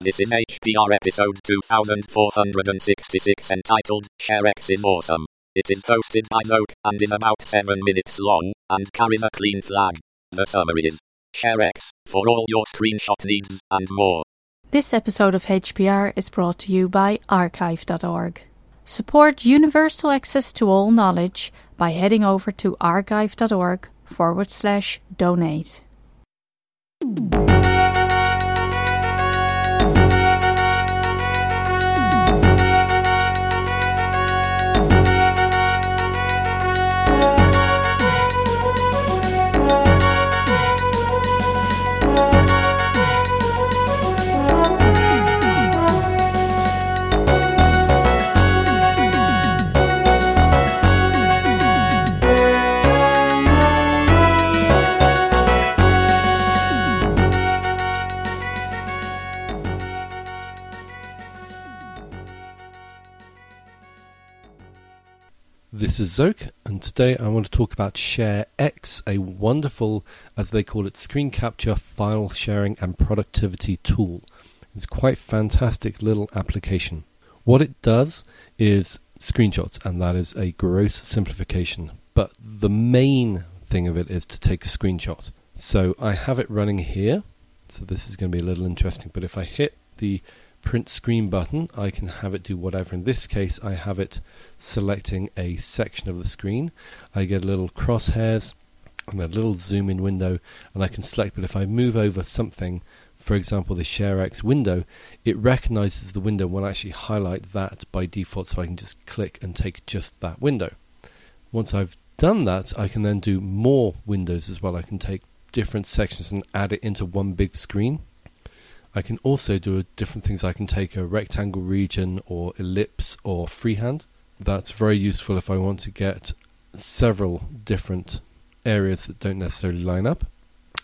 This is HPR episode 2466 entitled ShareX is Awesome. It is hosted by Zoke and is about 7 minutes long and carries a clean flag. The summary is ShareX for all your screenshot needs and more. This episode of HPR is brought to you by archive.org. Support universal access to all knowledge by heading over to archive.org forward slash donate. This is Zoke, and today I want to talk about ShareX, a wonderful, as they call it, screen capture, file sharing, and productivity tool. It's quite fantastic little application. What it does is screenshots, and that is a gross simplification. But the main thing of it is to take a screenshot. So I have it running here. So this is going to be a little interesting. But if I hit the print screen button, I can have it do whatever. In this case, I have it selecting a section of the screen. I get a little crosshairs and a little zoom in window, and I can select. But if I move over something, for example, the ShareX window, it recognizes the window and will actually highlight that by default, so I can just click and take just that window. Once I've done that, I can then do more windows as well. I can take different sections and add it into one big screen. I can also do different things. I can take a rectangle region or ellipse or freehand. That's very useful if I want to get several different areas that don't necessarily line up.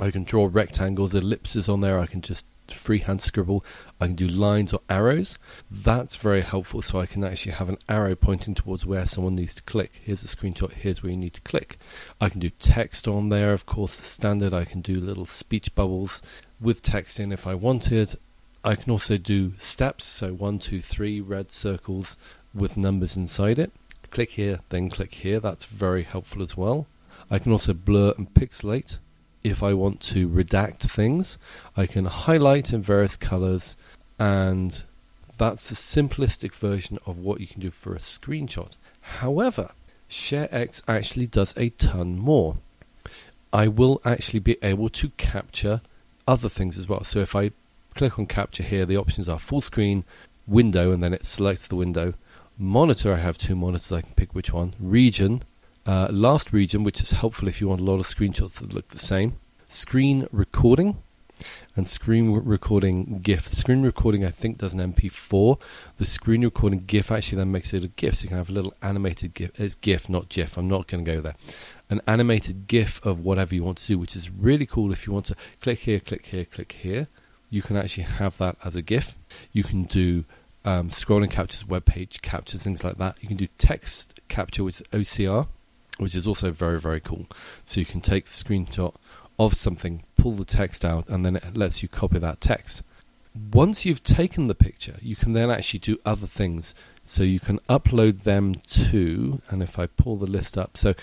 I can draw rectangles, ellipses on there. I can just freehand scribble. I can do lines or arrows. That's very helpful so I can actually have an arrow pointing towards where someone needs to click. Here's a screenshot, here's where you need to click. I can do text on there, of course, the standard. I can do little speech bubbles with text in if I wanted. I can also do steps, so one, two, three red circles with numbers inside it. Click here, then click here. That's very helpful as well. I can also blur and pixelate. If I want to redact things, I can highlight in various colors, and that's the simplistic version of what you can do for a screenshot. However, ShareX actually does a ton more. I will actually be able to capture other things as well. So if I click on capture here, the options are full screen, window, and then it selects the window. Monitor, I have two monitors, I can pick which one. Region, uh, last region, which is helpful if you want a lot of screenshots that look the same. Screen recording, and screen recording GIF. Screen recording, I think, does an MP4. The screen recording GIF actually then makes it a GIF, so you can have a little animated GIF. It's GIF, not GIF. I'm not going to go there an animated GIF of whatever you want to do, which is really cool. If you want to click here, click here, click here, you can actually have that as a GIF. You can do um, scrolling captures, web page captures, things like that. You can do text capture, with OCR, which is also very, very cool. So you can take the screenshot of something, pull the text out, and then it lets you copy that text. Once you've taken the picture, you can then actually do other things. So you can upload them to, and if I pull the list up, so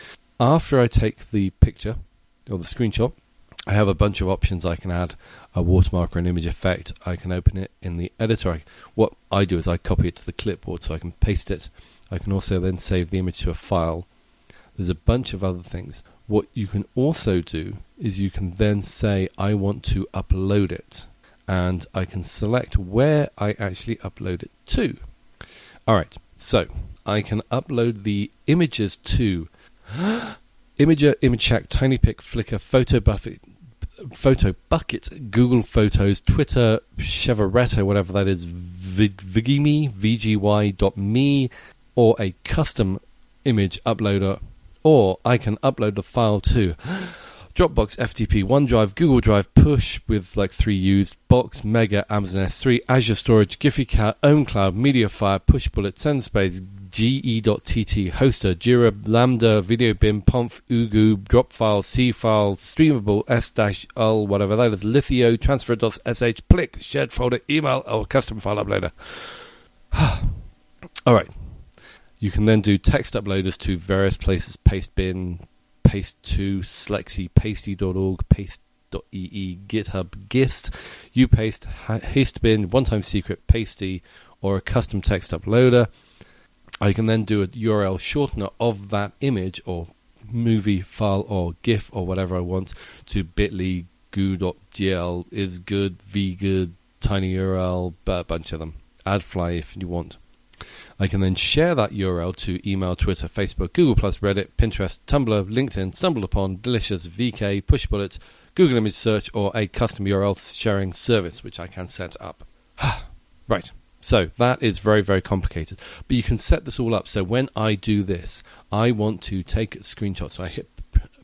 after I take the picture or the screenshot, I have a bunch of options. I can add a watermark or an image effect. I can open it in the editor. I, what I do is I copy it to the clipboard so I can paste it. I can also then save the image to a file. There's a bunch of other things. What you can also do is you can then say, I want to upload it. And I can select where I actually upload it to. Alright, so I can upload the images to Imgur, image ImageShack, TinyPic, Flickr, Photo Bucket, Photo Bucket, Google Photos, Twitter, Chevereto, whatever that is, Vigimi, VGY.me, or a custom image uploader, or I can upload the file to Dropbox, FTP, OneDrive, Google Drive, puush with like three U's, Box, Mega, Amazon S3, Azure Storage, Gfycat, OwnCloud, MediaFire, Pushbullet, SendSpace, ge.tt, Hostr, Jira, Lambda, Video Bin, Pomf, Uguu, Drop File, Seafile, Streamable, S-Ul, whatever that is, Lithiio, Transfer.sh, Plik, Shared Folder, Email, or Custom File Uploader. All right. You can then do text uploaders to various places, Pastebin, Paste2, Slexy, Pastie.org, Paste Paste.ee, GitHub, Gist, Upaste, Hastebin, One Time Secret, Pastie, or a custom text uploader. I can then do a URL shortener of that image or movie file or GIF or whatever I want to bit.ly, goo.gl, is good, vgood, tiny URL, a bunch of them. AdFly if you want. I can then share that URL to email, Twitter, Facebook, Google Reddit, Pinterest, Tumblr, LinkedIn, StumbleUpon, Delicious, VK, Pushbullet, Google Image Search, or a custom URL sharing service which I can set up. right. So that is very, very complicated. But you can set this all up. So when I do this, I want to take a screenshot. So I hit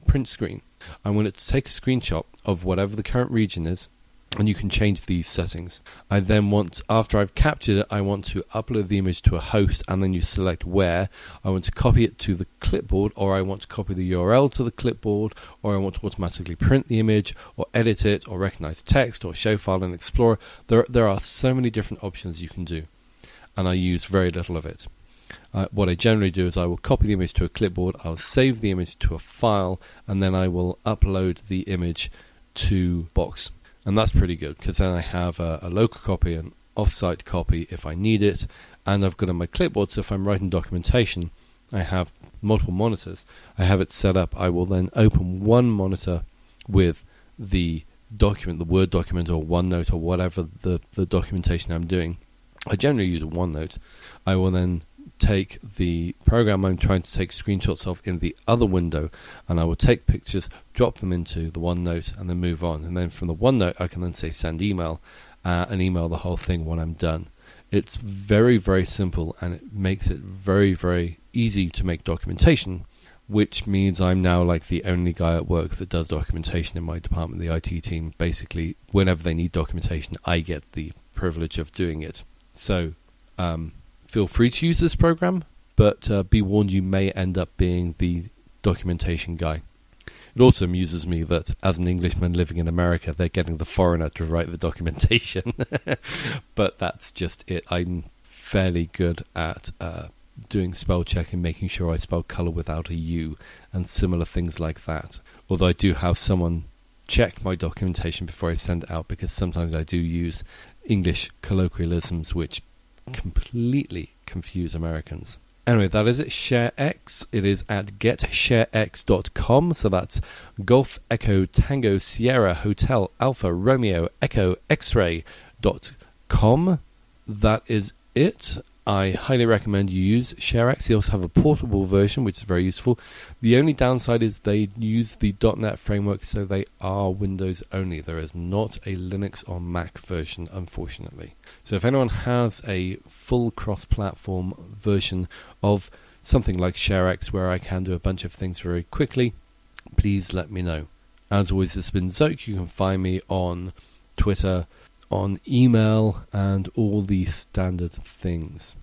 print screen. I want it to take a screenshot of whatever the current region is and you can change these settings. I then want, after I've captured it, I want to upload the image to a host, and then you select where. I want to copy it to the clipboard, or I want to copy the URL to the clipboard, or I want to automatically print the image, or edit it, or recognize text, or show file in Explorer. There, there are so many different options you can do, and I use very little of it. Uh, what I generally do is I will copy the image to a clipboard, I'll save the image to a file, and then I will upload the image to Box and that's pretty good because then I have a, a local copy, an off-site copy if I need it, and I've got on my clipboard. So if I'm writing documentation, I have multiple monitors. I have it set up. I will then open one monitor with the document, the Word document or OneNote or whatever the, the documentation I'm doing. I generally use OneNote. I will then take the program I'm trying to take screenshots of in the other window and I will take pictures, drop them into the OneNote and then move on. And then from the OneNote, I can then say send email uh, and email the whole thing when I'm done. It's very, very simple and it makes it very, very easy to make documentation, which means I'm now like the only guy at work that does documentation in my department, the IT team. Basically, whenever they need documentation, I get the privilege of doing it. So, um, feel free to use this program, but uh, be warned you may end up being the documentation guy. It also amuses me that as an Englishman living in America, they're getting the foreigner to write the documentation. but that's just it. I'm fairly good at uh, doing spell check and making sure I spell colour without a U and similar things like that. Although I do have someone check my documentation before I send it out because sometimes I do use English colloquialisms which completely confuse Americans. Anyway, that is it. ShareX. It is at getsharex.com. So that's Golf Echo Tango Sierra Hotel Alpha Romeo Echo X-ray dot com. That is it. I highly recommend you use ShareX. They also have a portable version, which is very useful. The only downside is they use the .NET framework, so they are Windows only. There is not a Linux or Mac version, unfortunately. So if anyone has a full cross-platform version of something like ShareX, where I can do a bunch of things very quickly, please let me know. As always, this has been Zoke. You can find me on Twitter on email and all the standard things.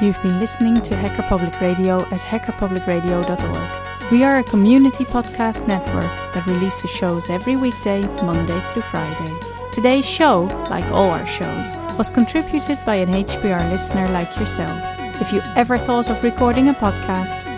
You've been listening to Hacker Public Radio at hackerpublicradio.org. We are a community podcast network that releases shows every weekday, Monday through Friday. Today's show, like all our shows, was contributed by an HPR listener like yourself. If you ever thought of recording a podcast,